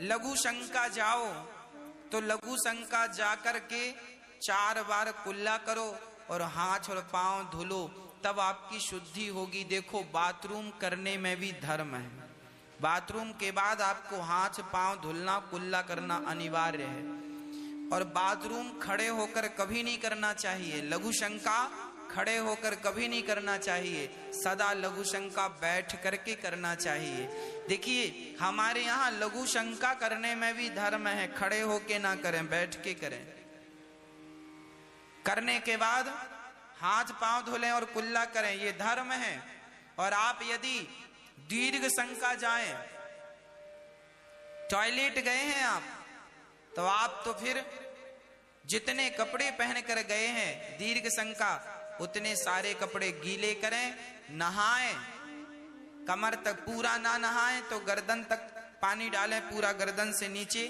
लघु शंका जाओ तो लघु शंका जाकर के चार बार कुल्ला करो और हाथ और पाँव धुलो, तब आपकी शुद्धि होगी। देखो, बाथरूम करने में भी धर्म है। बाथरूम के बाद आपको हाथ, पाँव धुलना, कुल्ला करना अनिवार्य है। और बाथरूम खड़े होकर कभी नहीं करना चाहिए। लघु शंका खड़े होकर कभी नहीं करना चाहिए। सदा लघु शंका बैठ करके करना चाहिए। देखिए, हमारे यहाँ लघु शंका करने में भी धर्म है। खड़े होके ना करें, बैठ के करें। करने के बाद हाथ पाँव धुलें और कुल्ला करें, ये धर्म है। और आप यदि दीर्घ शंका जाएँ, टॉयलेट गए हैं आप तो आप तो फिर जितने कपड़े पहन कर गए हैं, दीर्घ शंका उतने सारे कपड़े गीले करें, नहाएँ, कमर तक पूरा ना नहाएँ तो गर्दन तक पानी डालें पूरा गर्दन से नीचे,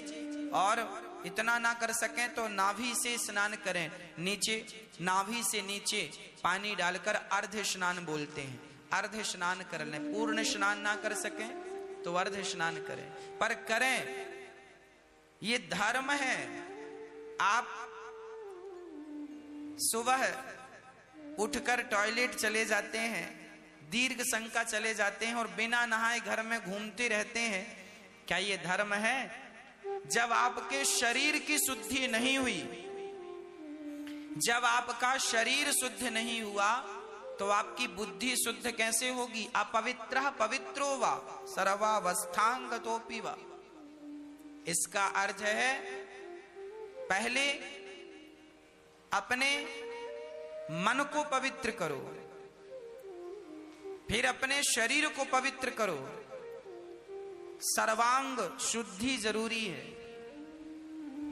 और इतना ना कर सकें तो नाभि से स्नान करें। नीचे, नाभि से नीचे पानी डालकर अर्ध स्नान बोलते हैं। अर्ध स्नान कर लें, पूर्ण स्नान ना कर सकें तो अर्ध स्नान करें। पर करें, ये धर्म है। आप सुबह उठकर टॉयलेट चले जाते हैं, दीर्घ शंका चले जाते हैं और बिना नहाए घर में घूमते रहते हैं। क्या ये धर्म है? जब आपके शरीर की शुद्धि नहीं हुई, जब आपका शरीर शुद्ध नहीं हुआ तो आपकी बुद्धि शुद्ध कैसे होगी? अपवित्र पवित्रो वा सर्वावस्थांग तो इसका अर्थ है, पहले अपने मन को पवित्र करो। फिर अपने शरीर को पवित्र करो। सर्वांग शुद्धि ज़रूरी है।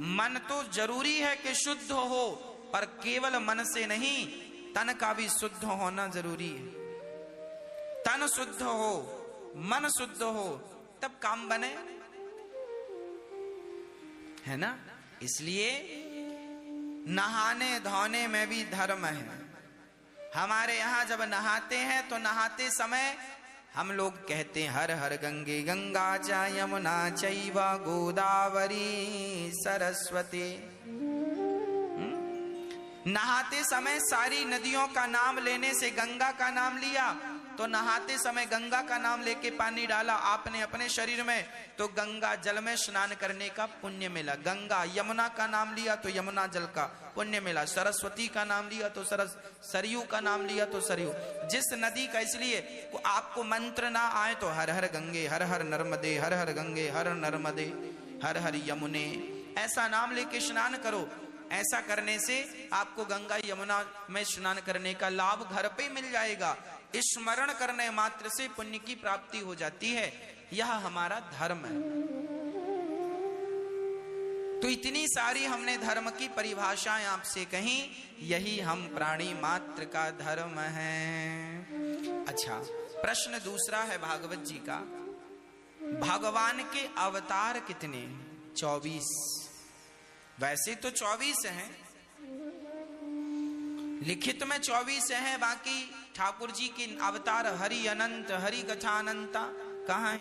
मन तो ज़रूरी है कि शुद्ध हो, पर केवल मन से नहीं, तन का भी शुद्ध होना ज़रूरी है। तन शुद्ध हो, मन शुद्ध हो, तब काम बने। है ना? इसलिए नहाने धोने में भी धर्म है। हमारे यहाँ जब नहाते हैं तो नहाते समय हम लोग कहते हैं, हर हर गंगे गंगा च यमुना चैव गोदावरी सरस्वती। नहाते समय सारी नदियों का नाम लेने से गंगा का नाम लिया। तो नहाते समय गंगा का नाम लेके पानी डाला आपने अपने शरीर में। तो गंगा जल में स्नान करने का पुण्य मिला। गंगा यमुना का नाम लिया तो यमुना जल का पुण्य मिला। सरस्वती का नाम लिया तो सरस, सरयू का नाम लिया तो सरयू। जिस नदी का इसलिए आपको मंत्र ना आए तो हर हर गंगे, हर हर नर्मदे, हर हर गंगे, हर नर्मदे, हर हर यमुने। ऐसा नाम लेके स्नान करो ऐसा करने से आपको गंगा यमुना में स्नान करने का लाभ घर पे मिल जाएगा। स्मरण करने मात्र से पुण्य की प्राप्ति हो जाती है। यह हमारा धर्म है। तो इतनी सारी हमने धर्म की परिभाषाएँ आपसे कही, यही हम प्राणी मात्र का धर्म है। अच्छा प्रश्न दूसरा है भागवत जी का। भगवान के अवतार कितने चौबीस। वैसे तो चौबीस हैं। लिखित में चौबीस हैं, बाकी ठाकुर जी की अवतार हरि अनंत, हरि कथा अनंता कहा है?